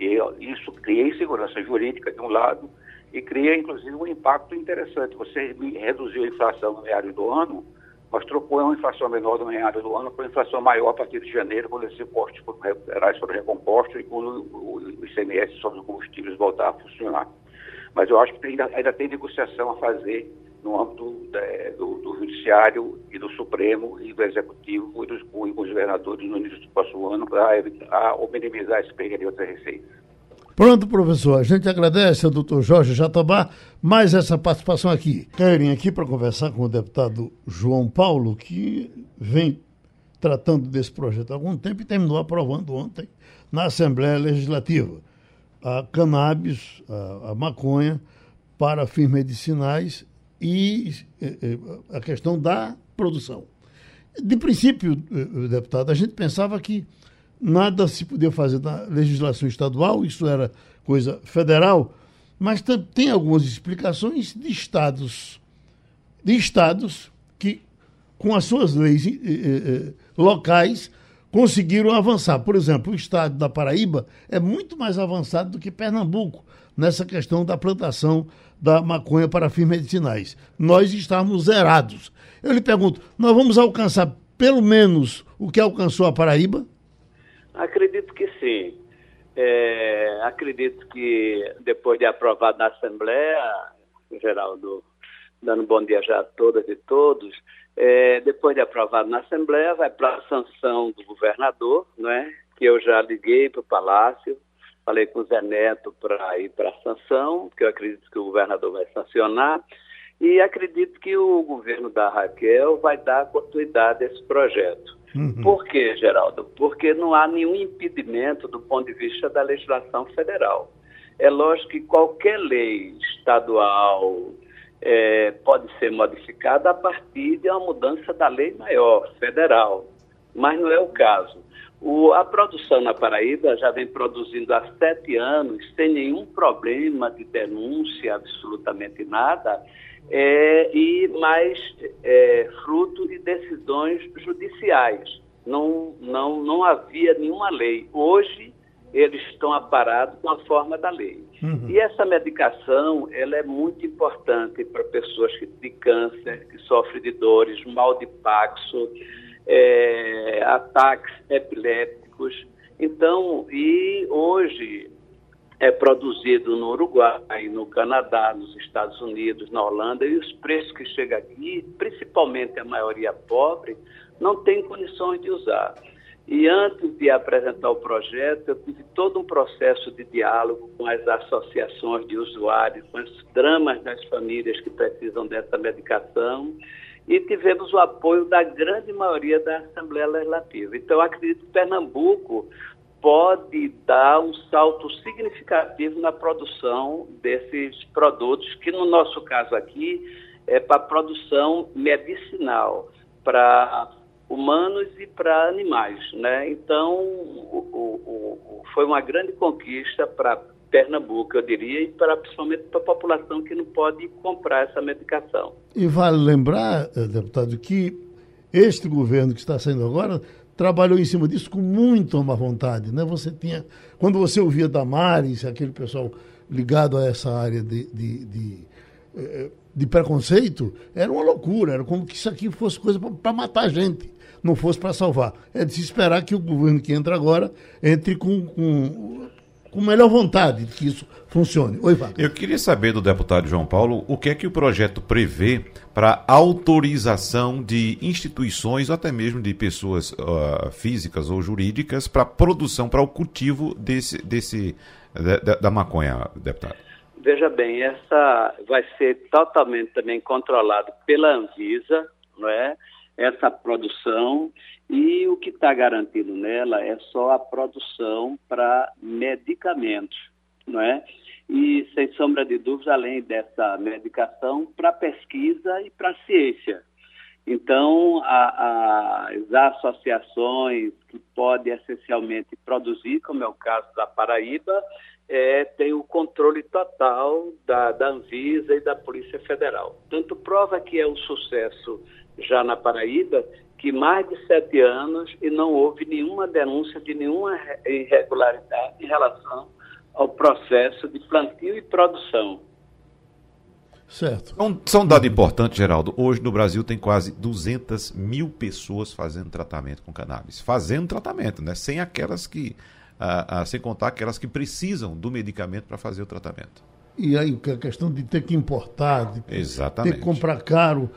e isso cria insegurança jurídica de um lado e cria, inclusive, um impacto interessante. Você reduziu a inflação no meado do ano, mas trocou uma inflação menor no meado do ano uma inflação maior a partir de janeiro, quando esses impostos federais foram recompostos e quando o ICMS sobre os combustíveis voltar a funcionar. Mas eu acho que ainda, ainda tem negociação a fazer no âmbito do, do, Judiciário e do Supremo e do Executivo e dos, com os governadores no início do próximo ano para ou minimizar esse perda de outras receitas. Pronto, professor. A gente agradece ao doutor Jorge Jatobá mais essa participação aqui. Querem aqui para conversar com o deputado João Paulo, que vem tratando desse projeto há algum tempo e terminou aprovando ontem na Assembleia Legislativa a cannabis, a, a maconha, para fins medicinais e eh, eh, a questão da produção. De princípio, eh, deputado, a gente pensava que nada se podia fazer na legislação estadual, isso era coisa federal, mas tem algumas explicações de estados, de estados que, com as suas leis locais, conseguiram avançar. Por exemplo, o estado da Paraíba é muito mais avançado do que Pernambuco nessa questão da plantação da maconha para fins medicinais. Nós estamos zerados. Eu lhe pergunto, nós vamos alcançar pelo menos o que alcançou a Paraíba? Acredito que sim. É, acredito que depois de aprovado na Assembleia, Geraldo, dando bom dia já a todas e todos. É, depois de aprovado na Assembleia, vai para a sanção do governador, não é? que eu já liguei para o Palácio, falei com o Zé Neto para ir para a sanção, que eu acredito que o governador vai sancionar, e acredito que o governo da Raquel vai dar continuidade a esse projeto. Uhum. Por quê, Geraldo? Porque não há nenhum impedimento do ponto de vista da legislação federal. É lógico que qualquer lei estadual é, pode ser modificada a partir de uma mudança da lei maior, federal, mas não é o caso. O, a produção na Paraíba já vem produzindo há sete anos, sem nenhum problema de denúncia, absolutamente nada, é, e mais é, fruto de decisões judiciais. Não, não, não havia nenhuma lei. Hoje, eles estão aparados com a forma da lei. Uhum. E essa medicação, ela é muito importante para pessoas que têm câncer, que sofrem de dores, mal de Paxo, é, ataques epilépticos. Então, e hoje é produzido no Uruguai, no Canadá, nos Estados Unidos, na Holanda, e os preços que chegam aqui, principalmente a maioria pobre, não tem condições de usar. E antes de apresentar o projeto, eu tive todo um processo de diálogo com as associações de usuários, com os dramas das famílias que precisam dessa medicação e tivemos o apoio da grande maioria da Assembleia Legislativa. Então, acredito que Pernambuco pode dar um salto significativo na produção desses produtos, que no nosso caso aqui é para produção medicinal, para humanos e para animais. Né? Então, o, o, o, foi uma grande conquista para Pernambuco, eu diria, e principalmente para a população que não pode comprar essa medicação. E vale lembrar, eh, deputado, que este governo que está saindo agora trabalhou em cima disso com muita má vontade. Né? Você tinha, quando você ouvia Damares, aquele pessoal ligado a essa área de, de, de, eh, de preconceito, era uma loucura, era como que isso aqui fosse coisa para matar gente, não fosse para salvar. É de se esperar que o governo que entra agora entre com, com com melhor vontade de que isso funcione. Oi, Wagner. Eu queria saber do deputado João Paulo o que é que o projeto prevê para autorização de instituições ou até mesmo de pessoas uh, físicas ou jurídicas para produção, para o cultivo desse, desse, da, da maconha, deputado. Veja bem, essa vai ser totalmente também controlado pela Anvisa, não é? Essa produção e o que está garantido nela é só a produção para medicamentos, não é? E, sem sombra de dúvida, além dessa medicação, para pesquisa e para ciência. Então, a, a, as associações que podem essencialmente produzir, como é o caso da Paraíba, é, tem o controle total da, da Anvisa e da Polícia Federal. Tanto prova que é um sucesso já na Paraíba, que mais de sete anos e não houve nenhuma denúncia de nenhuma irregularidade em relação ao processo de plantio e produção. Certo. Um, só um dado importante, Geraldo. Hoje no Brasil tem quase 200 mil pessoas fazendo tratamento com cannabis. Fazendo tratamento, né? Sem aquelas que. Ah, ah, sem contar aquelas que precisam do medicamento para fazer o tratamento. E aí a questão de ter que importar, de Exatamente. ter que comprar caro.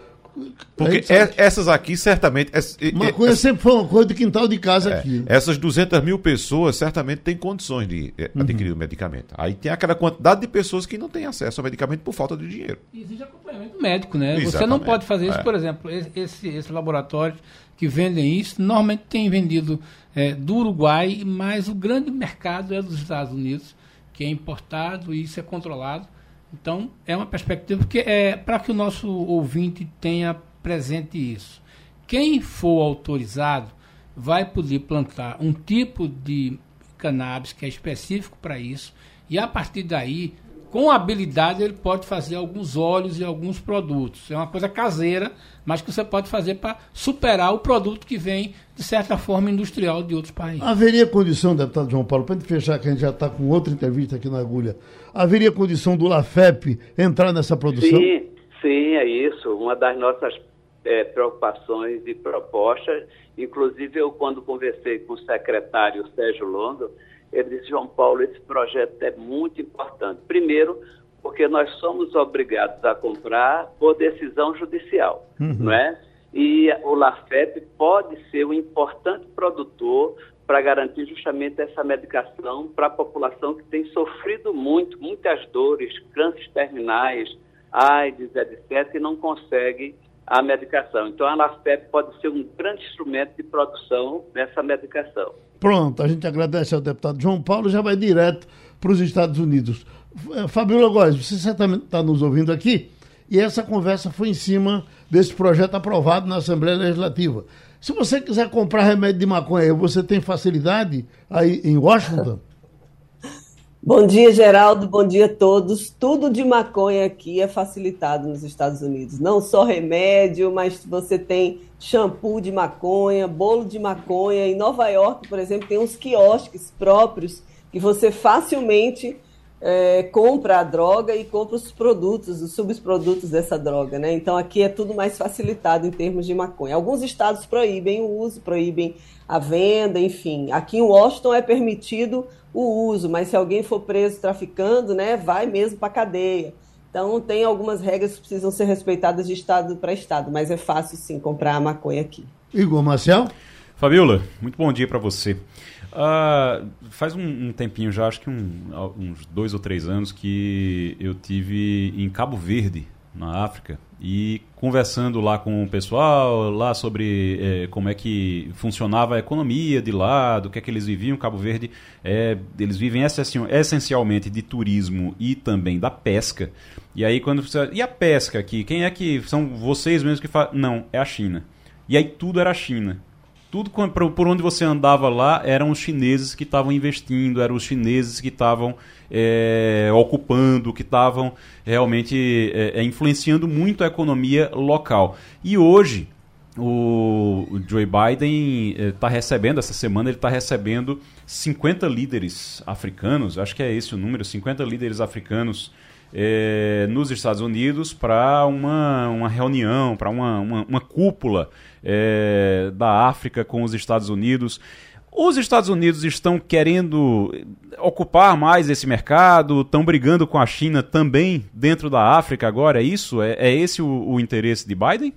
Porque é, essas aqui, certamente. Maconha sempre foi uma coisa de quintal de casa é, aqui. Essas 200 mil pessoas certamente têm condições de é, uhum. adquirir o medicamento. Aí tem aquela quantidade de pessoas que não têm acesso ao medicamento por falta de dinheiro. Existe acompanhamento médico, né? Exatamente. Você não pode fazer isso, é. por exemplo, esse, esse laboratório que vendem isso, normalmente tem vendido é, do Uruguai, mas o grande mercado é dos Estados Unidos, que é importado e isso é controlado. Então, é uma perspectiva, porque é para que o nosso ouvinte tenha presente isso. Quem for autorizado vai poder plantar um tipo de cannabis que é específico para isso, e a partir daí com habilidade ele pode fazer alguns óleos e alguns produtos. É uma coisa caseira, mas que você pode fazer para superar o produto que vem, de certa forma, industrial de outros países. Haveria condição, deputado João Paulo, para a gente fechar, que a gente já está com outra entrevista aqui na agulha, haveria condição do LAFEP entrar nessa produção? Sim, sim, é isso. Uma das nossas é, preocupações e propostas, inclusive eu quando conversei com o secretário Sérgio Londo, ele disse, João Paulo, esse projeto é muito importante. Primeiro, porque nós somos obrigados a comprar por decisão judicial, uhum. não é? E o LAFEP pode ser um importante produtor para garantir justamente essa medicação para a população que tem sofrido muito, muitas dores, cânceres terminais, AIDS, etc., e não consegue a medicação. Então, a LAFEP pode ser um grande instrumento de produção dessa medicação. Pronto, a gente agradece ao deputado João Paulo já vai direto para os Estados Unidos. Eh, Fabiola Góes, você certamente está nos ouvindo aqui, e essa conversa foi em cima desse projeto aprovado na Assembleia Legislativa. Se você quiser comprar remédio de maconha, você tem facilidade aí em Washington? Bom dia, Geraldo. Bom dia a todos. Tudo de maconha aqui é facilitado nos Estados Unidos. Não só remédio, mas você tem shampoo de maconha, bolo de maconha. Em Nova York, por exemplo, tem uns quiosques próprios que você facilmente é, compra a droga e compra os produtos, os subprodutos dessa droga, né? Então aqui é tudo mais facilitado em termos de maconha. Alguns estados proíbem o uso, proíbem a venda, enfim. Aqui em Washington é permitido o uso, mas se alguém for preso traficando, né, vai mesmo para cadeia. Então tem algumas regras que precisam ser respeitadas de estado para estado, mas é fácil sim comprar a maconha aqui. Igor Marcel? Fabiola, muito bom dia para você. Uh, faz um, um, tempinho já, acho que um, uns dois ou três anos, que eu tive em Cabo Verde, na África, e conversando lá com o pessoal, lá sobre é, como é que funcionava a economia de lá, do que é que eles viviam. Cabo Verde, é, eles vivem essencialmente de turismo e também da pesca. E aí quando você... E a pesca aqui? Quem é que... São vocês mesmos que fazem? Não, é a China. E aí tudo era a China tudo por onde você andava lá eram os chineses que estavam investindo, eram os chineses que estavam é, ocupando, que estavam realmente é, é, influenciando muito a economia local. E hoje o, Joe Biden está é, recebendo, essa semana ele está recebendo 50 líderes africanos, acho que é esse o número, 50 líderes africanos é, nos Estados Unidos para uma, uma reunião, para uma, uma, uma, cúpula é, da África com os Estados Unidos. Os Estados Unidos estão querendo ocupar mais esse mercado, estão brigando com a China também dentro da África agora, é isso? É, é esse o, o interesse de Biden?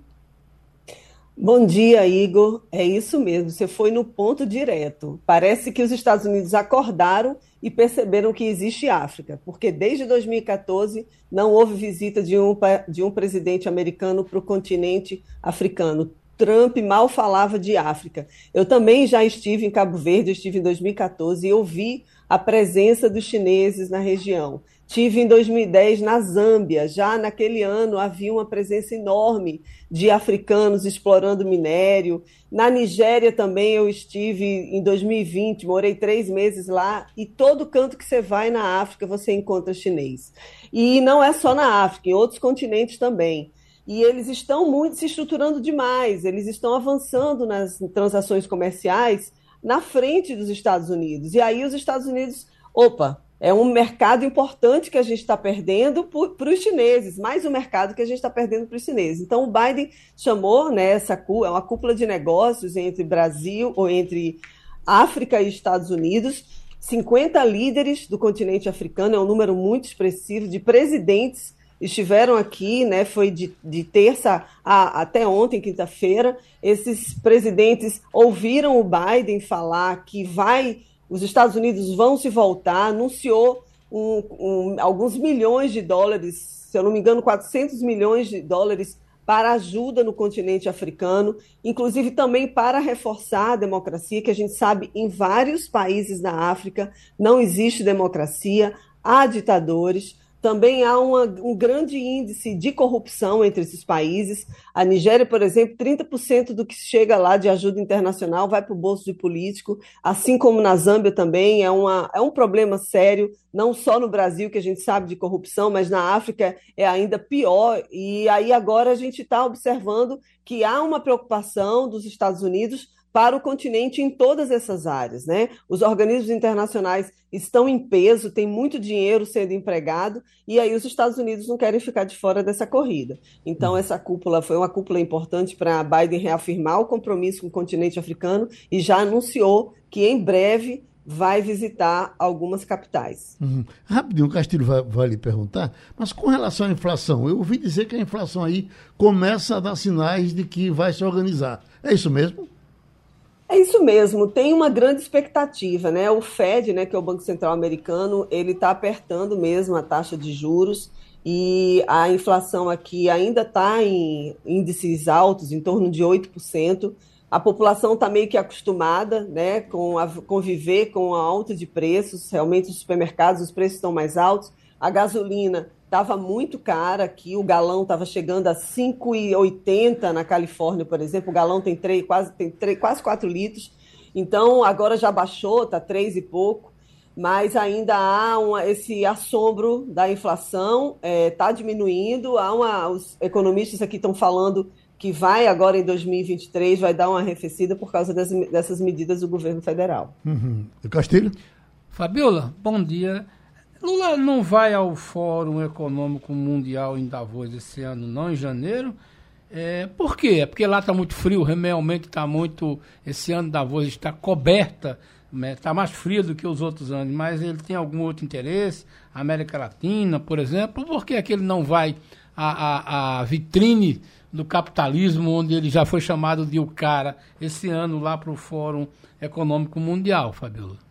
Bom dia, Igor. É isso mesmo, você foi no ponto direto. Parece que os Estados Unidos acordaram e perceberam que existe África, porque desde 2014 não houve visita de um, de um presidente americano para o continente africano. Trump mal falava de África. Eu também já estive em Cabo Verde, estive em 2014 e ouvi a presença dos chineses na região. Tive em 2010 na Zâmbia, já naquele ano havia uma presença enorme de africanos explorando minério. Na Nigéria também eu estive em 2020, morei três meses lá, e todo canto que você vai na África você encontra chinês. E não é só na África, em outros continentes também. E eles estão muito se estruturando demais, eles estão avançando nas transações comerciais na frente dos Estados Unidos. E aí os Estados Unidos, opa, é um mercado importante que a gente está perdendo para os chineses, mais um mercado que a gente está perdendo para os chineses. Então, o Biden chamou né, essa é uma cúpula de negócios entre Brasil ou entre África e Estados Unidos. 50 líderes do continente africano, é um número muito expressivo, de presidentes estiveram aqui, né? Foi de, de terça a, até ontem, quinta-feira. Esses presidentes ouviram o Biden falar que vai os Estados Unidos vão se voltar, anunciou um, um, alguns milhões de dólares, se eu não me engano, 400 milhões de dólares para ajuda no continente africano, inclusive também para reforçar a democracia, que a gente sabe em vários países da África não existe democracia, há ditadores. Também há uma, um grande índice de corrupção entre esses países. A Nigéria, por exemplo, 30% do que chega lá de ajuda internacional vai para o bolso de político, assim como na Zâmbia também. É, uma, é um problema sério, não só no Brasil, que a gente sabe de corrupção, mas na África é ainda pior. E aí agora a gente está observando que há uma preocupação dos Estados Unidos para o continente em todas essas áreas. Né? Os organismos internacionais estão em peso, tem muito dinheiro sendo empregado, e aí os Estados Unidos não querem ficar de fora dessa corrida. Então, hum. essa cúpula foi uma cúpula importante para Biden reafirmar o compromisso com o continente africano e já anunciou que em breve vai visitar algumas capitais. Uhum. Rapidinho, o Castilho vai, vai, lhe perguntar, mas com relação à inflação, eu ouvi dizer que a inflação aí começa a dar sinais de que vai se organizar. É isso mesmo? É isso mesmo, tem uma grande expectativa, né? O Fed, né, que é o Banco Central Americano, ele está apertando mesmo a taxa de juros e a inflação aqui ainda está em índices altos, em torno de 8% a população está meio que acostumada né, com a conviver com a alta de preços. Realmente, os supermercados, os preços estão mais altos. A gasolina estava muito cara aqui, o galão estava chegando a 5,80 na Califórnia, por exemplo. O galão tem, 3, quase, tem 3, quase 4 litros. Então, agora já baixou, está 3 e pouco. Mas ainda há uma, esse assombro da inflação, está é, tá diminuindo. Há uma, os economistas aqui estão falando que vai agora em 2023, vai dar uma arrefecida por causa das, dessas medidas do governo federal. Uhum. Castilho? Fabiola, bom dia. Lula não vai ao Fórum Econômico Mundial em Davos esse ano, não, em janeiro? É, por quê? É porque lá está muito frio, realmente está muito. Esse ano Davos está coberta, está né? mais frio do que os outros anos, mas ele tem algum outro interesse? América Latina, por exemplo, por que, é que ele não vai à, à, à vitrine do capitalismo, onde ele já foi chamado de o cara esse ano lá para o Fórum Econômico Mundial, Fabiola.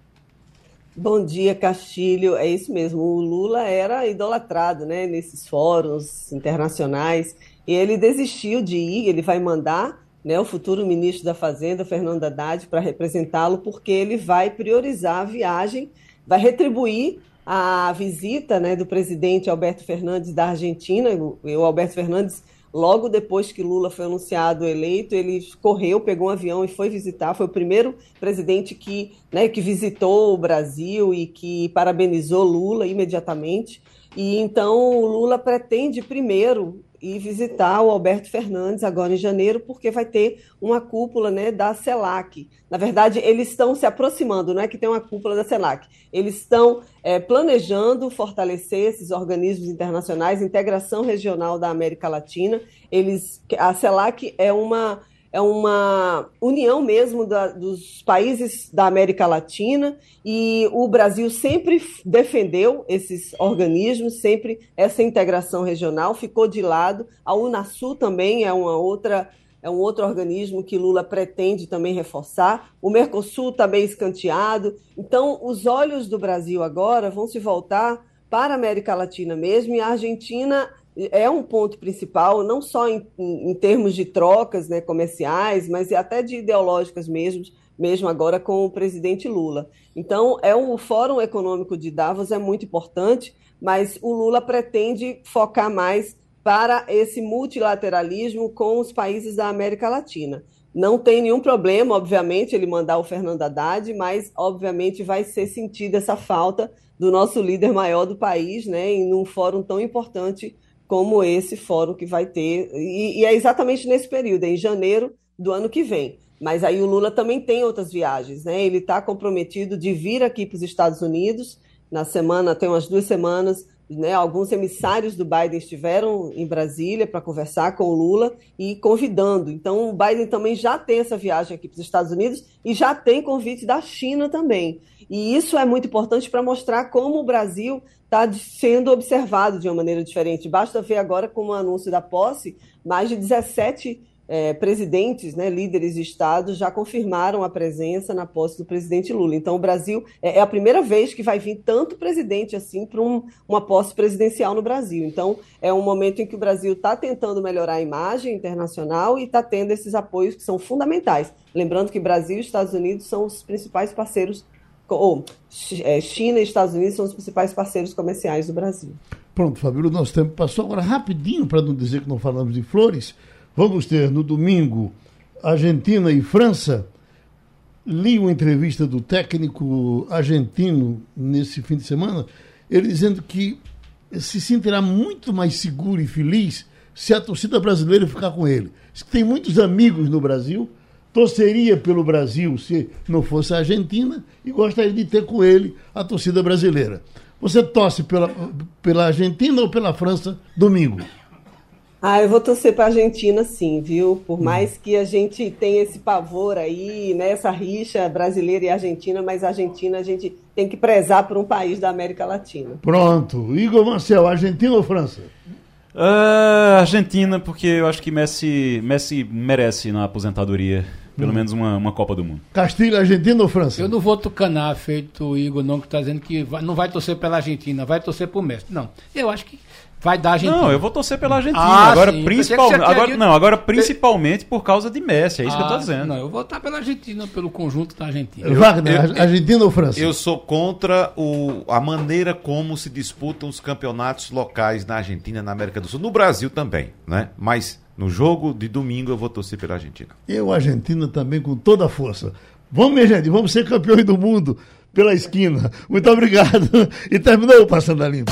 Bom dia, Castilho. É isso mesmo. O Lula era idolatrado né, nesses fóruns internacionais e ele desistiu de ir. Ele vai mandar né, o futuro ministro da Fazenda, Fernando Haddad, para representá-lo, porque ele vai priorizar a viagem, vai retribuir a visita né, do presidente Alberto Fernandes da Argentina. O Alberto Fernandes Logo depois que Lula foi anunciado eleito, ele correu, pegou um avião e foi visitar. Foi o primeiro presidente que, né, que visitou o Brasil e que parabenizou Lula imediatamente. E então o Lula pretende primeiro ir visitar o Alberto Fernandes agora em janeiro, porque vai ter uma cúpula né, da CELAC. Na verdade, eles estão se aproximando, não é que tem uma cúpula da CELAC. Eles estão é, planejando fortalecer esses organismos internacionais, integração regional da América Latina. Eles, a CELAC é uma é uma união mesmo da, dos países da América Latina e o Brasil sempre defendeu esses organismos, sempre essa integração regional, ficou de lado. A Unasul também é uma outra é um outro organismo que Lula pretende também reforçar. O Mercosul está bem escanteado. Então, os olhos do Brasil agora vão se voltar para a América Latina mesmo, e a Argentina é um ponto principal, não só em, em, termos de trocas né, comerciais, mas até de ideológicas mesmo, mesmo agora com o presidente Lula. Então, é um, o Fórum Econômico de Davos é muito importante, mas o Lula pretende focar mais para esse multilateralismo com os países da América Latina. Não tem nenhum problema, obviamente, ele mandar o Fernando Haddad, mas, obviamente, vai ser sentida essa falta do nosso líder maior do país, né, em um fórum tão importante como esse fórum que vai ter, e, e, é exatamente nesse período, é em janeiro do ano que vem. Mas aí o Lula também tem outras viagens, né? Ele está comprometido de vir aqui para os Estados Unidos. Na semana, tem umas duas semanas, né, alguns emissários do Biden estiveram em Brasília para conversar com o Lula e convidando. Então, o Biden também já tem essa viagem aqui para os Estados Unidos e já tem convite da China também. E isso é muito importante para mostrar como o Brasil está sendo observado de uma maneira diferente. Basta ver agora com o anúncio da posse, mais de 17 é, presidentes, né, líderes de Estado, já confirmaram a presença na posse do presidente Lula. Então, o Brasil é, é a primeira vez que vai vir tanto presidente assim para um, uma posse presidencial no Brasil. Então, é um momento em que o Brasil está tentando melhorar a imagem internacional e está tendo esses apoios que são fundamentais. Lembrando que Brasil e Estados Unidos são os principais parceiros, ou é, China e Estados Unidos são os principais parceiros comerciais do Brasil. Pronto, Fabíola, nosso tempo passou. Agora, rapidinho, para não dizer que não falamos de flores. Vamos ter no domingo Argentina e França. Li uma entrevista do técnico argentino nesse fim de semana, ele dizendo que se sentirá muito mais seguro e feliz se a torcida brasileira ficar com ele. Tem muitos amigos no Brasil, torceria pelo Brasil se não fosse a Argentina e gostaria de ter com ele a torcida brasileira. Você torce pela, pela Argentina ou pela França domingo? Ah, eu vou torcer para a Argentina, sim, viu? Por hum. mais que a gente tenha esse pavor aí, né, essa rixa brasileira e argentina, mas a Argentina a gente tem que prezar por um país da América Latina. Pronto. Igor Marcel, Argentina ou França? Uh, Argentina, porque eu acho que Messi, Messi merece na aposentadoria pelo hum. menos uma, uma Copa do Mundo. Castilho, Argentina ou França? Eu não vou tucanar, feito o Igor, não, que está dizendo que vai, não vai torcer pela Argentina, vai torcer pro Messi. Não, eu acho que vai dar Argentina. Não, eu vou torcer pela Argentina. Ah, agora, principalmente, agora, não, agora principalmente por causa de Messi, é isso ah, que eu tô ah, dizendo. Não, eu vou votar pela Argentina, pelo conjunto da Argentina. Eu, Wagner, eu, Argentina ou França? Eu sou contra o, a maneira como se disputam os campeonatos locais na Argentina, na América do Sul, no Brasil também, né? Mas no jogo de domingo eu vou torcer pela Argentina. Eu, Argentina, também com toda a força. Vamos, minha gente, vamos ser campeões do mundo pela esquina. Muito obrigado. E terminou o Passando a Limpo.